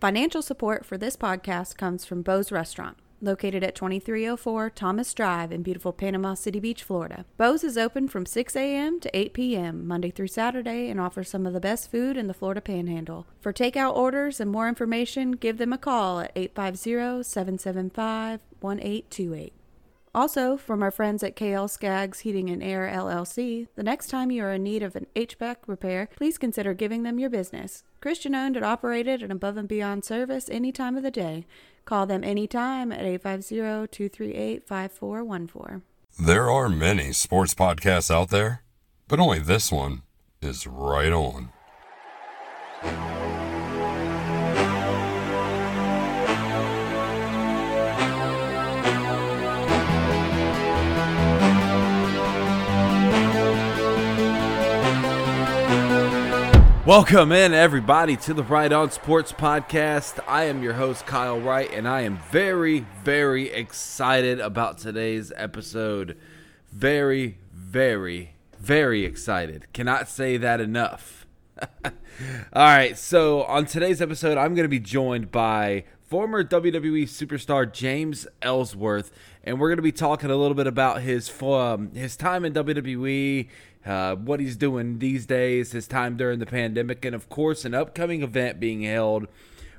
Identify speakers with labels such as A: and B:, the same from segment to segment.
A: Financial support for this podcast comes from Bo's Restaurant, located at 2304 Thomas Drive in beautiful Panama City Beach, Florida. Bo's is open from 6 a.m. to 8 p.m. Monday through Saturday and offers some of the best food in the Florida Panhandle. For takeout orders and more information, give them a call at 850 775 1828. Also, from our friends at KL Skaggs Heating and Air LLC, the next time you are in need of an HVAC repair, please consider giving them your business. Christian owned and operated and above and beyond service any time of the day. Call them anytime at 850 238 5414.
B: There are many sports podcasts out there, but only this one is right on.
C: Welcome in, everybody, to the Right On Sports Podcast. I am your host, Kyle Wright, and I am very, very excited about today's episode. Very, very, very excited. Cannot say that enough. All right, so on today's episode, I'm going to be joined by former WWE superstar James Ellsworth, and we're going to be talking a little bit about his um, his time in WWE, uh, what he's doing these days, his time during the pandemic, and of course, an upcoming event being held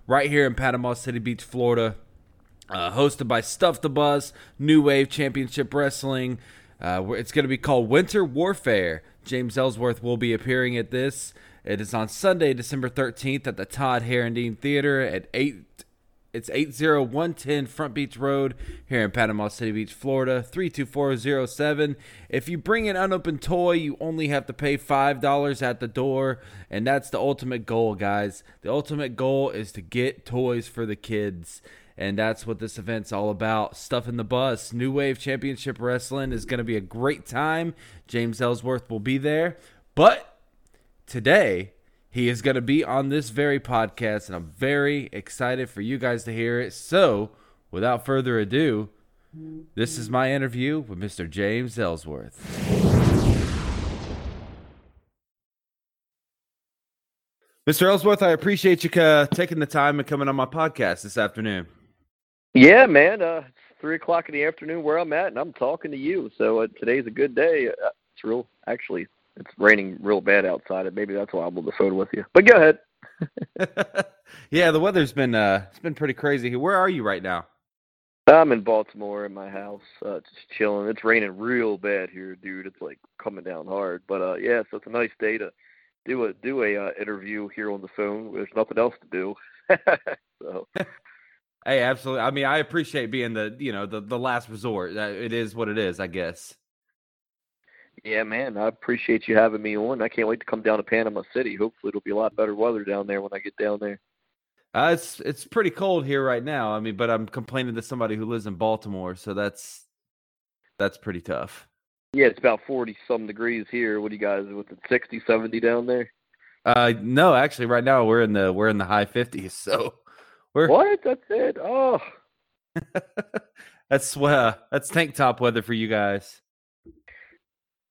C: right here in Panama City Beach, Florida, uh, hosted by Stuff the Bus, New Wave Championship Wrestling. Uh, it's going to be called Winter Warfare. James Ellsworth will be appearing at this. It is on Sunday, December 13th at the Todd Herendeen Theater at 8 it's 80110 Front Beach Road here in Panama City Beach, Florida, 32407. If you bring an unopened toy, you only have to pay $5 at the door, and that's the ultimate goal, guys. The ultimate goal is to get toys for the kids, and that's what this event's all about. Stuff in the bus. New Wave Championship Wrestling is going to be a great time. James Ellsworth will be there. But today, he is going to be on this very podcast, and I'm very excited for you guys to hear it. So, without further ado, this is my interview with Mr. James Ellsworth. Mr. Ellsworth, I appreciate you uh, taking the time and coming on my podcast this afternoon.
D: Yeah, man. Uh, it's three o'clock in the afternoon where I'm at, and I'm talking to you. So uh, today's a good day. Uh, it's real, actually it's raining real bad outside. and Maybe that's why I'm on the phone with you. But go ahead.
C: yeah, the weather's been uh it's been pretty crazy here. Where are you right now?
D: I'm in Baltimore in my house, uh just chilling. It's raining real bad here, dude. It's like coming down hard. But uh yeah, so it's a nice day to do a do a uh, interview here on the phone. There's nothing else to do. so
C: Hey, absolutely. I mean, I appreciate being the, you know, the the last resort. It is what it is, I guess.
D: Yeah, man, I appreciate you having me on. I can't wait to come down to Panama City. Hopefully, it'll be a lot better weather down there when I get down there.
C: Uh, it's it's pretty cold here right now. I mean, but I'm complaining to somebody who lives in Baltimore, so that's that's pretty tough.
D: Yeah, it's about forty some degrees here. What do you guys with it 60, 70 down there?
C: Uh, no, actually, right now we're in the we're in the high fifties. So we're
D: what? That's it. Oh,
C: that's uh that's tank top weather for you guys.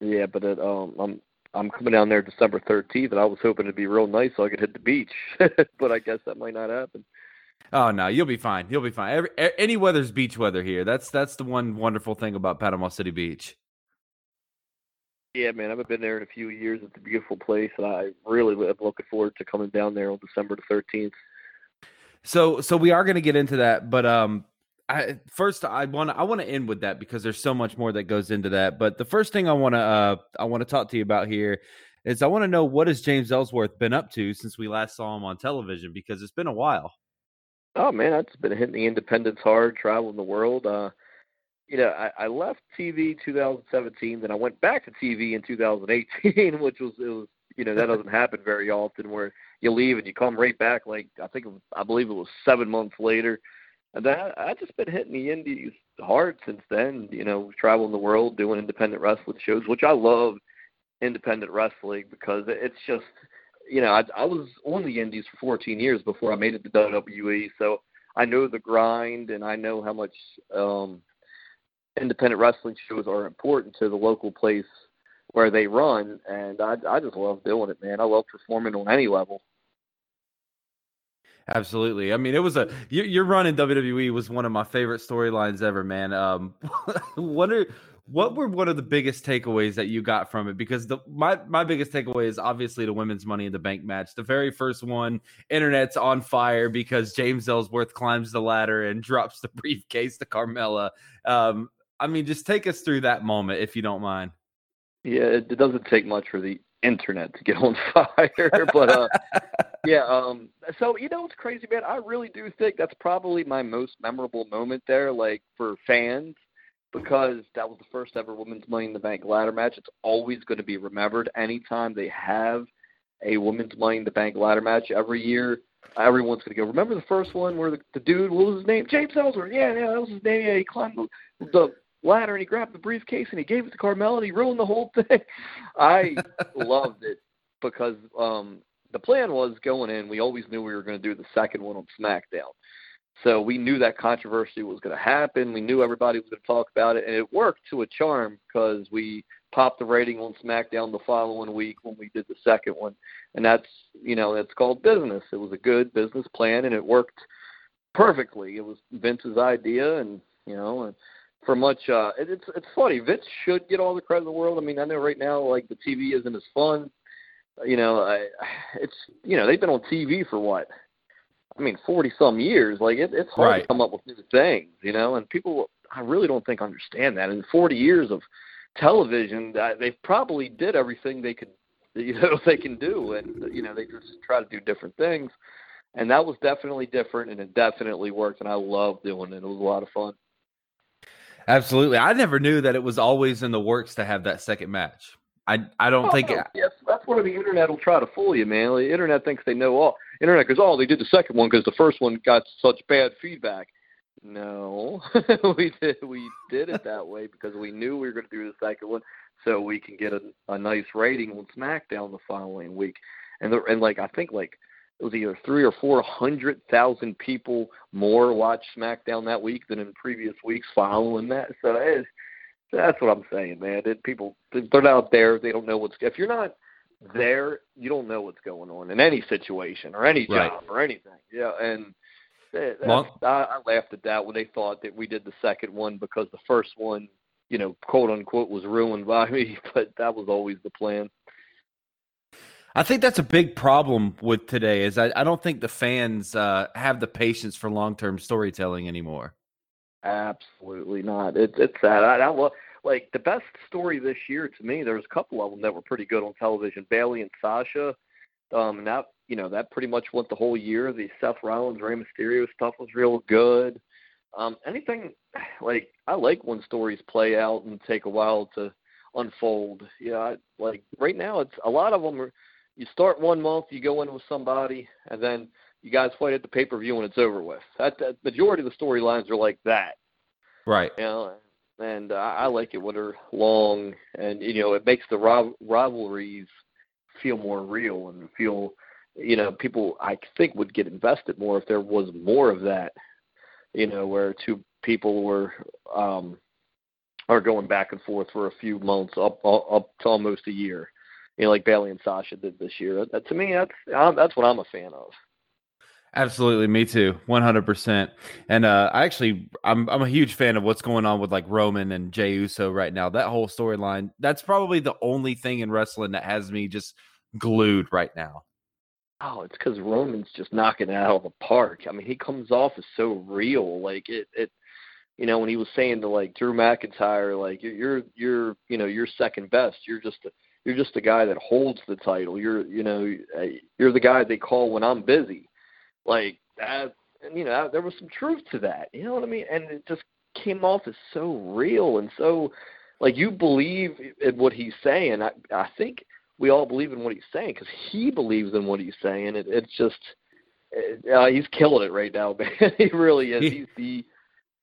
D: Yeah, but it, um, I'm I'm coming down there December 13th, and I was hoping to be real nice so I could hit the beach, but I guess that might not happen.
C: Oh no, you'll be fine. You'll be fine. Every, any weather's beach weather here. That's that's the one wonderful thing about Panama City Beach.
D: Yeah, man, I haven't been there in a few years. It's a beautiful place, and I really am looking forward to coming down there on December the 13th.
C: So, so we are going to get into that, but um, I, first I want to I want to end with that because there's so much more that goes into that. But the first thing I want to uh, I want to talk to you about here is I want to know what has James Ellsworth been up to since we last saw him on television because it's been a while.
D: Oh man, I've just been hitting the independence hard, traveling the world. Uh, you know, I, I left TV 2017, then I went back to TV in 2018, which was it was you know that doesn't happen very often where you leave and you come right back. Like I think I believe it was seven months later and that I just been hitting the indies hard since then. You know, traveling the world doing independent wrestling shows, which I love independent wrestling because it's just you know I, I was on the indies for 14 years before I made it to WWE, so I know the grind and I know how much um, independent wrestling shows are important to the local place where they run, and I I just love doing it, man. I love performing on any level.
C: Absolutely. I mean, it was a your, your run in WWE was one of my favorite storylines ever, man. Um, what are what were one of the biggest takeaways that you got from it? Because the my my biggest takeaway is obviously the women's Money in the Bank match, the very first one. Internet's on fire because James Ellsworth climbs the ladder and drops the briefcase to Carmella. Um, I mean, just take us through that moment if you don't mind.
D: Yeah, it, it doesn't take much for the internet to get on fire, but uh, yeah. Um, so you know, it's crazy, man. I really do think that's probably my most memorable moment there, like for fans, because that was the first ever women's Money in the Bank ladder match. It's always going to be remembered. Anytime they have a women's Money in the Bank ladder match every year, everyone's going to go. Remember the first one where the, the dude, what was his name? James Ellsworth. Yeah, yeah, that was his name. Yeah, he climbed the, the ladder and he grabbed the briefcase and he gave it to Carmella and he ruined the whole thing. I loved it because um the plan was going in, we always knew we were going to do the second one on SmackDown. So we knew that controversy was going to happen. We knew everybody was going to talk about it, and it worked to a charm because we popped the rating on SmackDown the following week when we did the second one, and that's you know that's called business. It was a good business plan, and it worked perfectly. It was Vince's idea, and you know, and for much. Uh, it, it's it's funny. Vince should get all the credit in the world. I mean, I know right now like the TV isn't as fun. You know, I, it's you know they've been on TV for what? I mean, forty some years. Like it, it's hard
C: Right.
D: to come up with new things. You know, and people I really don't think understand that. In forty years of television, they probably did everything they could you know they can do, and you know they just try to do different things. And that was definitely different, and it definitely worked, and I love doing it. It was a lot of fun.
C: Absolutely. I never knew that it was always in the works to have that second match. I I don't
D: Oh,
C: think
D: no. yes, that's where the internet will try to fool you, man. The internet thinks they know all. Internet goes, oh, they did the second one because the first one got such bad feedback. No, we did we did it that way because we knew we were going to do the second one, so we can get a, a nice rating on SmackDown the following week. And the, and like I think like it was either three or four hundred thousand people more watched SmackDown that week than in previous weeks following that. So it, that's what I'm saying, man. It, people they're not there. They don't know what's if you're not there, you don't know what's going on in any situation or any
C: Right.
D: job or anything. Yeah, and that-
C: Long-
D: I, I laughed at that when they thought that we did the second one because the first one, you know, quote unquote, was ruined by me. But that was always the plan.
C: I think that's a big problem with today is I, I don't think the fans uh, have the patience for long term storytelling anymore.
D: Absolutely not. It's it's sad. I, I love like the best story this year to me. There was a couple of them that were pretty good on television. Bayley and Sasha, um, and that you know that pretty much went the whole year. The Seth Rollins, Rey Mysterio stuff was real good. Um, anything like I like when stories play out and take a while to unfold. Yeah, I, like right now, it's a lot of them are. You start one month, you go in with somebody, and then you guys fight at the pay per view and it's over with. That, that majority of the storylines are like that.
C: Right.
D: You know, and uh, I like it when they're long, and you know, it makes the rival- rivalries feel more real and feel, you know, people I think would get invested more if there was more of that. You know, where two people were um are going back and forth for a few months, up up to almost a year. You know, like Bayley and Sasha did this year. That, to me, that's um, that's what I'm a fan of.
C: Absolutely, me too, one hundred percent. And uh, I actually, I'm I'm a huge fan of what's going on with like Roman and Jey Uso right now. That whole storyline, that's probably the only thing in wrestling that has me just glued right now.
D: Oh, it's because Roman's just knocking it out of the park. I mean, he comes off as so real. Like it, it, you know, when he was saying to like Drew McIntyre, like you're, you're, you're you know, you're second best. You're just, a, you're just the guy that holds the title. You're, you know, uh, you're the guy they call when I'm busy. Like that, and you know, there was some truth to that. You know what I mean? And it just came off as so real and so, like you believe in what he's saying. I, I think we all believe in what he's saying because he believes in what he's saying. It, it's just uh, he's killing it right now, man. he really is.
C: He-
D: He's the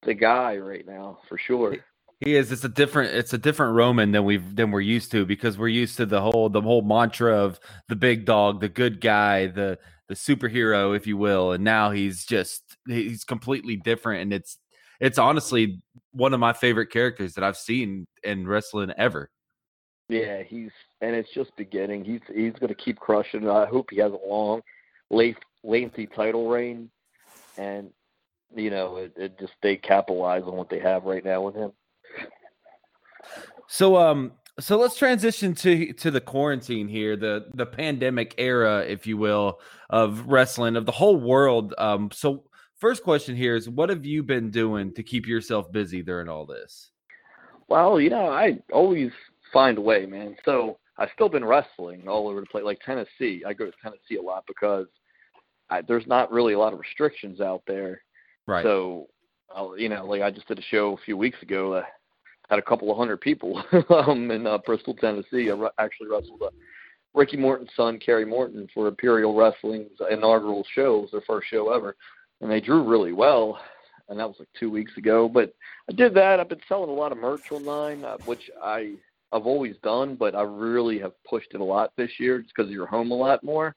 D: the guy right now for sure.
C: He is. It's a different. It's a different Roman than we've than we're used to because we're used to the whole the whole mantra of the big dog, the good guy, the the superhero, if you will. And now he's just he's completely different, and it's it's honestly one of my favorite characters that I've seen in wrestling ever.
D: Yeah, he's and it's just beginning. He's he's going to keep crushing. I hope he has a long life lengthy title reign, and you know, it, it just they capitalize on what they have right now with him.
C: So um so let's transition to to the quarantine here, the the pandemic era, if you will, of wrestling of the whole world. Um so first question here is what have you been doing to keep yourself busy during all this?
D: Well, you know, I always find a way, man. So I've still been wrestling all over the place, like Tennessee. I go to Tennessee a lot because I, there's not really a lot of restrictions out there.
C: Right.
D: So, I'll, you know, like I just did a show a few weeks ago that had a couple of hundred people um, in uh, Bristol, Tennessee. I actually wrestled uh, Ricky Morton's son, Kerry Morton, for Imperial Wrestling's inaugural show. It was their first show ever, and they drew really well. And that was like two weeks ago. But I did that. I've been selling a lot of merch online, uh, which I I've always done, but I really have pushed it a lot this year just because you're home a lot more,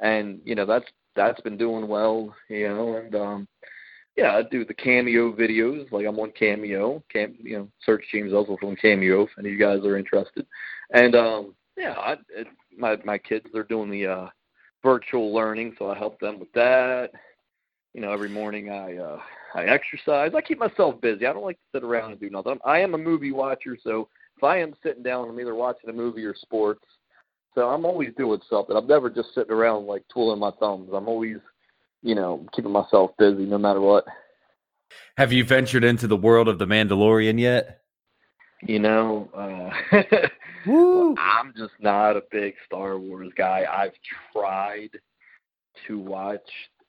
D: and you know that's that's been doing well, you know, and um, yeah, I do the cameo videos. Like I'm on Cameo, cam, you know, search James Ellsworth on Cameo if any of you guys are interested, and um, yeah, I, it, my my kids they're doing the uh, virtual learning, so I help them with that. You know, every morning I uh, I exercise. I keep myself busy. I don't like to sit around and do nothing. I am a movie watcher, so if I am sitting down, I'm either watching a movie or sports. So I'm always doing something. I'm never just sitting around like twiddling my thumbs. I'm always, you know, keeping myself busy no matter what.
C: Have you ventured into the world of the Mandalorian yet?
D: You know, uh, I'm just not a big Star Wars guy. I've tried to watch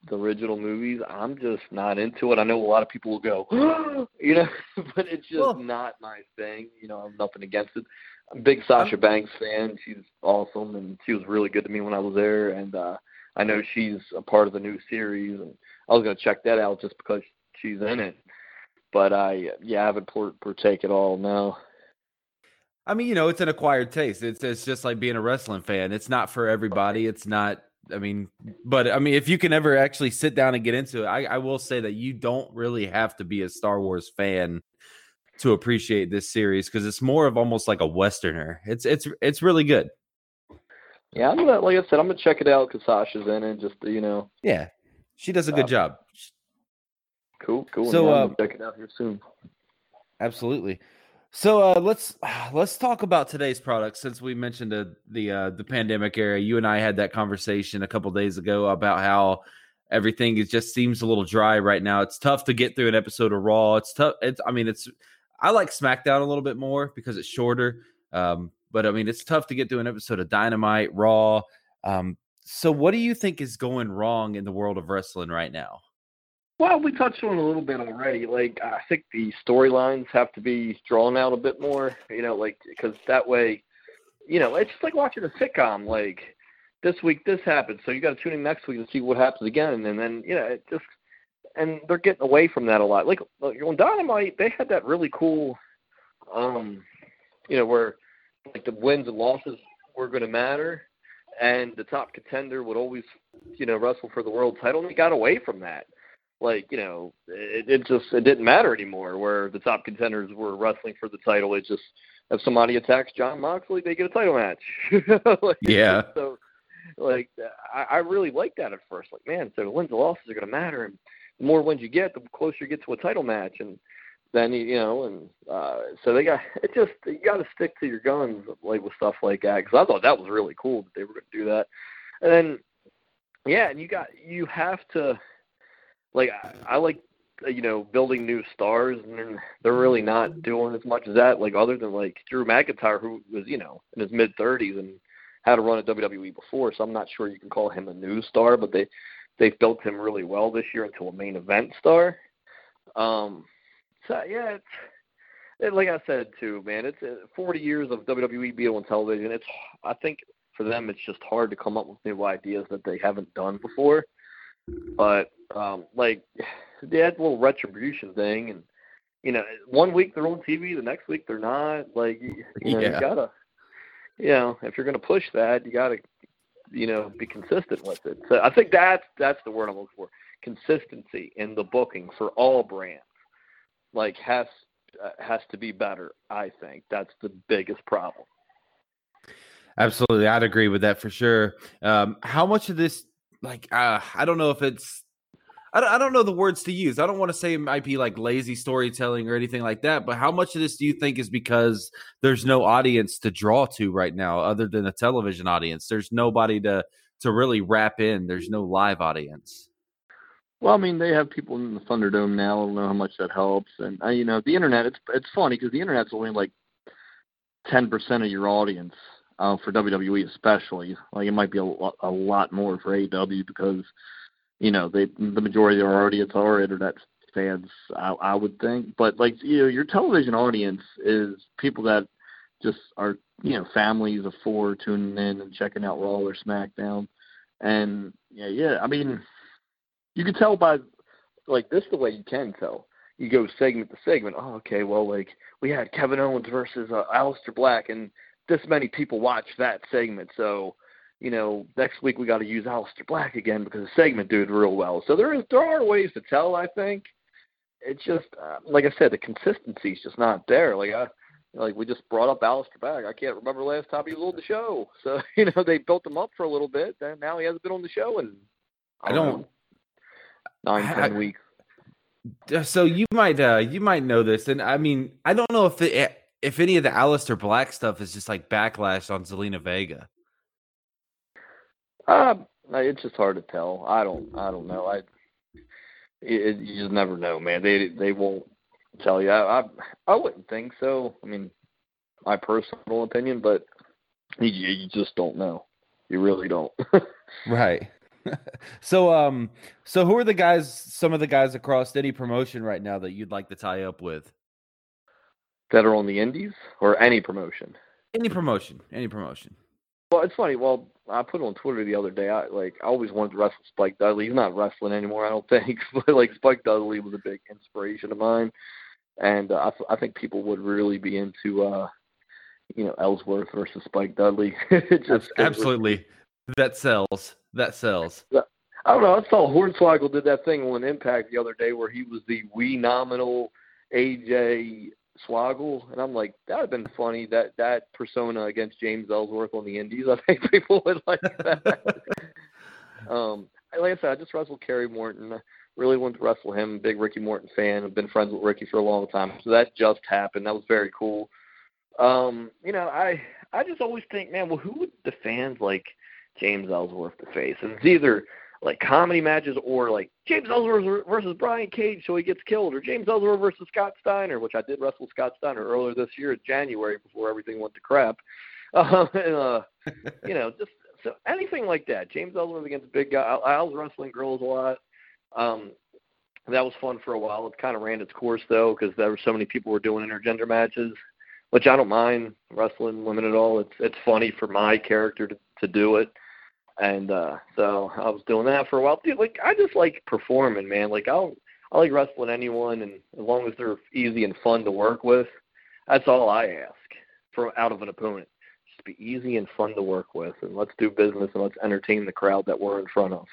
D: the original movies. I'm just not into it. I know a lot of people will go, you know, but it's just well, not my thing. You know, I'm nothing against it. I'm a big Sasha Banks fan. She's awesome, and she was really good to me when I was there. And uh, I know she's a part of the new series, and I was to check that out just because she's in it. But I, yeah, I haven't partake at all now.
C: I mean, you know, it's an acquired taste. It's it's just like being a wrestling fan. It's not for everybody. It's not I mean, but I mean, if you can ever actually sit down and get into it, I, I will say that you don't really have to be a Star Wars fan to appreciate this series because it's more of almost like a westerner. It's it's it's really good.
D: Yeah, I'm gonna like I said, I'm gonna check it out because Sasha's in it. Just you know.
C: Yeah, she does a good uh, job.
D: Cool, cool.
C: So
D: yeah,
C: uh,
D: check it out here soon.
C: Absolutely. So uh, let's let's talk about today's product since we mentioned the the, uh, the pandemic era. You and I had that conversation a couple days ago about how everything is just seems a little dry right now. It's tough to get through an episode of Raw. It's tough. It's I mean it's I like SmackDown a little bit more because it's shorter. Um, but I mean it's tough to get through an episode of Dynamite, Raw. Um, so what do you think is going wrong in the world of wrestling right now?
D: Well, we touched on a little bit already. Like, I think the storylines have to be drawn out a bit more. You know, like because that way, you know, it's just like watching a sitcom. Like this week this happened, so you got to tune in next week to see what happens again, and then you know, it just and they're getting away from that a lot. Like, like on Dynamite, they had that really cool, um, you know, where like the wins and losses were going to matter, and the top contender would always, you know, wrestle for the world title, and he got away from that. Like you know it, it just it didn't matter anymore where the top contenders were wrestling for the title. It just if somebody attacks Jon Moxley they get a title match.
C: Like, yeah.
D: so like I, I really like that at first. Like man so the wins and losses are going to matter and the more wins you get the closer you get to a title match and then you know and uh so they got it just you got to stick to your guns like with stuff like that because I thought that was really cool that they were going to do that and then yeah and you got you have to like I, I like you know building new stars, and they're really not doing as much as that. Like other than like Drew McIntyre, who was you know in his mid thirties and had a run at WWE before, so I'm not sure you can call him a new star, but they they've built him really well this year into a main event star. Um, so yeah, it's it, like I said too, man. It's uh, 40 years of WWE being on television. It's I think for them it's just hard to come up with new ideas that they haven't done before. But um, like they had little retribution thing, and you know, one week they're on TV, the next week they're not. Like you know,
C: yeah.
D: you gotta, you know, if you're gonna push that, you gotta, you know, be consistent with it. So I think that's that's the word I'm looking for: consistency in the booking for all brands. Like has uh, has to be better. I think that's the biggest problem.
C: Absolutely, I'd agree with that for sure. Um, how much of this like uh, I don't know if it's I don't, I don't know the words to use. I don't want to say it might be like lazy storytelling or anything like that, but how much of this do you think is because there's no audience to draw to right now other than a television audience? There's nobody to to really wrap in. There's no live audience.
D: Well, I mean, they have people in the Thunderdome now. I don't know how much that helps, and uh, you know, the internet. It's it's funny because the internet's only like ten percent of your audience uh, for WWE, especially. Like it might be a lot, a lot more for AEW because you know they the majority of our audience are internet fans. I, I would think, but like you know, your television audience is people that just are you know families of four tuning in and checking out Raw or SmackDown, and yeah, yeah. I mean, you can tell by like this the way you can tell. You go segment to segment. Oh, okay. Well, like we had Kevin Owens versus uh, Aleister Black, and this many people watched that segment, so you know, next week we got to use Aleister Black again because the segment did real well. So there is there are ways to tell. I think it's just uh, like I said, the consistency is just not there. Like I like we just brought up Aleister Black. I can't remember last time he was on the show. So you know they built him up for a little bit, and now he hasn't been on the show And I don't, I don't nine I, weeks.
C: So you might uh you might know this, and I mean I don't know if it, if any of the Aleister Black stuff is just like backlash on Zelina Vega.
D: Uh, it's just hard to tell. I don't. I don't know. I. It, you just never know, man. They they won't tell you. I, I I wouldn't think so. I mean, my personal opinion, but you, you just don't know. You really don't.
C: right. so um so who are the guys some of the guys across any promotion right now that you'd like to tie up with
D: that are on the indies or any promotion
C: any promotion any promotion
D: well, it's funny. Well, I put on Twitter the other day. I like I always wanted to wrestle Spike Dudley. He's not wrestling anymore, I don't think. But like Spike Dudley was a big inspiration of mine, and uh, I I think people would really be into uh you know Ellsworth versus Spike Dudley.
C: just absolutely that sells. That sells.
D: I don't know. I saw Hornswoggle did that thing on Impact the other day where he was the we nominal AJ Swoggle, and I'm like, that'd have been funny that that persona against James Ellsworth on the Indies. I think people would like that. um, like I said, I just wrestled Kerry Morton. I really wanted to wrestle him. Big Ricky Morton fan. I've been friends with Ricky for a long time, so that just happened. That was very cool. Um, you know, I I just always think, man, well, who would the fans like James Ellsworth to face? And it's either like comedy matches or like James Ellsworth versus Brian Cage so he gets killed or James Ellsworth versus Scott Steiner, which I did wrestle Scott Steiner earlier this year in January before everything went to crap. Uh, and, uh, you know, just so anything like that. James Ellsworth against a big guy. I, I was wrestling girls a lot. Um, that was fun for a while. It kind of ran its course though because there were so many people were doing intergender matches, which I don't mind wrestling women at all. It's it's funny for my character to to do it and uh so I was doing that for a while. Dude, like I just like performing, man. Like I'll I like wrestling anyone and as long as they're easy and fun to work with, that's all I ask for out of an opponent. Just be easy and fun to work with and let's do business and let's entertain the crowd that we're in front of.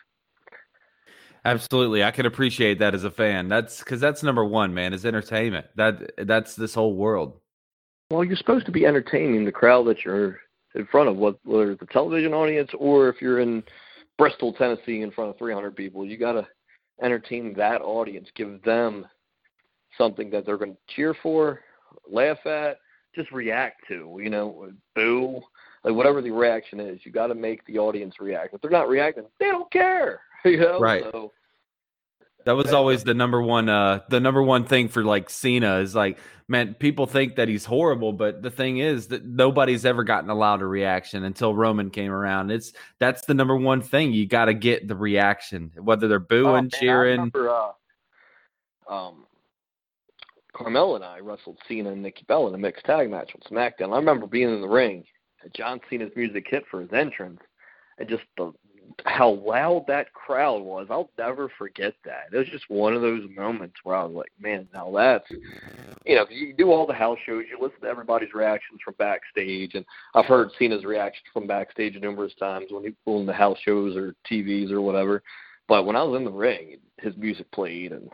C: Absolutely. I can appreciate that as a fan. That's cuz that's number 1, man, is entertainment. That that's this whole world.
D: Well, you're supposed to be entertaining the crowd that you're in front of whether it's a television audience or if you're in Bristol, Tennessee, in front of 300 people. You got to entertain that audience, give them something that they're going to cheer for, laugh at, just react to. You know, boo, like whatever the reaction is. You got to make the audience react. If they're not reacting, they don't care. You know,
C: right.
D: So,
C: that was always the number one uh the number one thing for like Cena is like man people think that he's horrible but the thing is that nobody's ever gotten a louder reaction until Roman came around. It's that's the number one thing you got to get the reaction whether they're booing, oh, man, cheering.
D: Remember, uh, um Carmella and I wrestled Cena and Nikki Bella in a mixed tag match on SmackDown. I remember being in the ring. John Cena's music hit for his entrance, and just the how loud that crowd was. I'll never forget that. It was just one of those moments where I was like, man, now that's, you know, you do all the house shows, you listen to everybody's reactions from backstage, and I've heard Cena's reactions from backstage numerous times when he on the house shows or TVs or whatever. But when I was in the ring, his music played and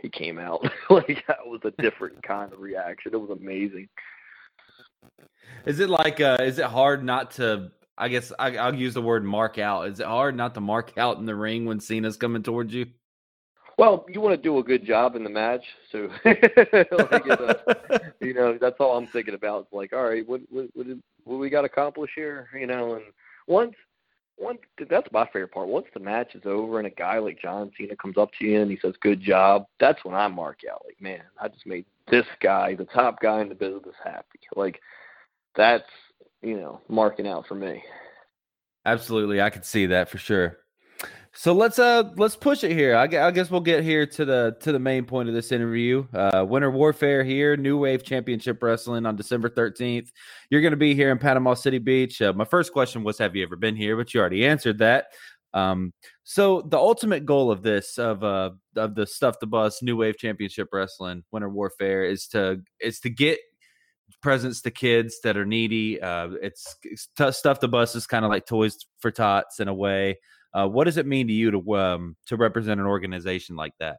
D: he came out like that was a different kind of reaction. It was amazing.
C: Is it like uh is it hard not to I guess I, will use the word mark out. Is it hard not to mark out in the ring when Cena's coming towards you?
D: Well, you want to do a good job in the match, so like, uh, you know that's all I'm thinking about. It's like, all right, what what what, did, what we got to accomplish here? You know, and once once that's my favorite part. Once the match is over and a guy like John Cena comes up to you and he says, "Good job," that's when I mark out. Like, man, I just made this guy, the top guy in the business, happy. Like, that's you know marking out for me.
C: Absolutely, I could see that for sure. So let's uh let's push it here. I, I, guess we'll get here to the to the main point of this interview. Uh, Winter Warfare here, New Wave Championship Wrestling on December thirteenth. You're going to be here in Panama City Beach. Uh, my first question was, have you ever been here? But you already answered that. Um, so the ultimate goal of this of uh of the stuff the bus New Wave Championship Wrestling Winter Warfare is to is to get presents to kids that are needy. Uh, it's, it's t- stuff the bus is kind of like toys for tots in a way. Uh, what does it mean to you to um, to represent an organization like that?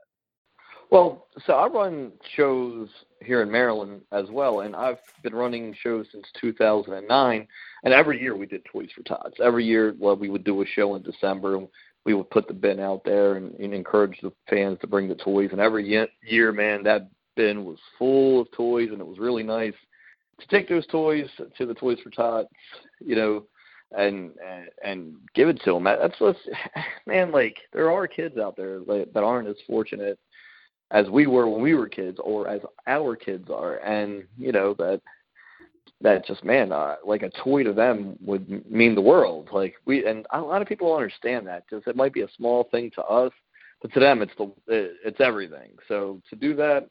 D: Well, so I run shows here in Maryland as well, and I've been running shows since 2009. And every year we did Toys for Tots. Every year, well, we would do a show in December, and we would put the bin out there and, and encourage the fans to bring the toys. And every year, man, that bin was full of toys, and it was really nice to take those toys to the Toys for Tots. You know, and and, and give it to them. That's what's man. Like there are kids out there that aren't as fortunate as we were when we were kids, or as our kids are, and you know that that just man, uh, like a toy to them would mean the world. Like we and a lot of people understand that. Just it might be a small thing to us, but to them it's the it's everything. So to do that,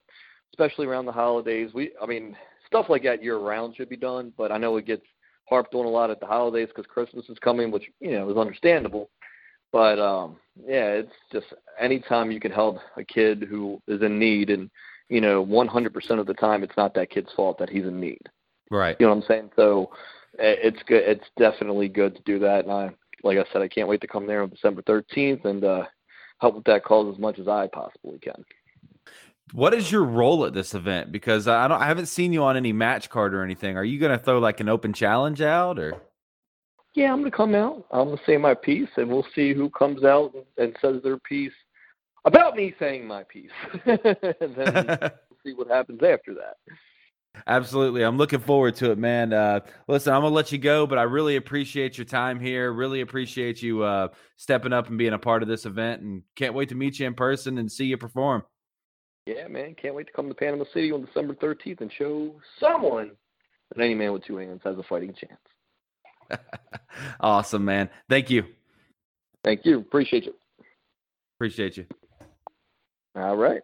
D: especially around the holidays, we I mean stuff like that year round should be done, but I know it gets harped on a lot at the holidays because Christmas is coming, which you know is understandable. But um, yeah, it's just anytime you can help a kid who is in need, and you know, 100% of the time, it's not that kid's fault that he's in need.
C: Right.
D: You know what I'm saying? So it's good. It's definitely good to do that, and I, like I said, I can't wait to come there on December 13th and uh, help with that cause as much as I possibly can.
C: What is your role at this event? Because I don't, I haven't seen you on any match card or anything. Are you going to throw like an open challenge out or?
D: Yeah, I'm going to come out. I'm going to say my piece, and we'll see who comes out and says their piece about me saying my piece, and then we'll see what happens after that.
C: Absolutely. I'm looking forward to it, man. Uh, listen, I'm going to let you go, but I really appreciate your time here. Really appreciate you uh, stepping up and being a part of this event and can't wait to meet you in person and see you perform.
D: Yeah, man. Can't wait to come to Panama City on December 13th and show someone that any man with two hands has a fighting chance.
C: awesome, man. Thank you.
D: Thank you. Appreciate you.
C: Appreciate you.
D: All right.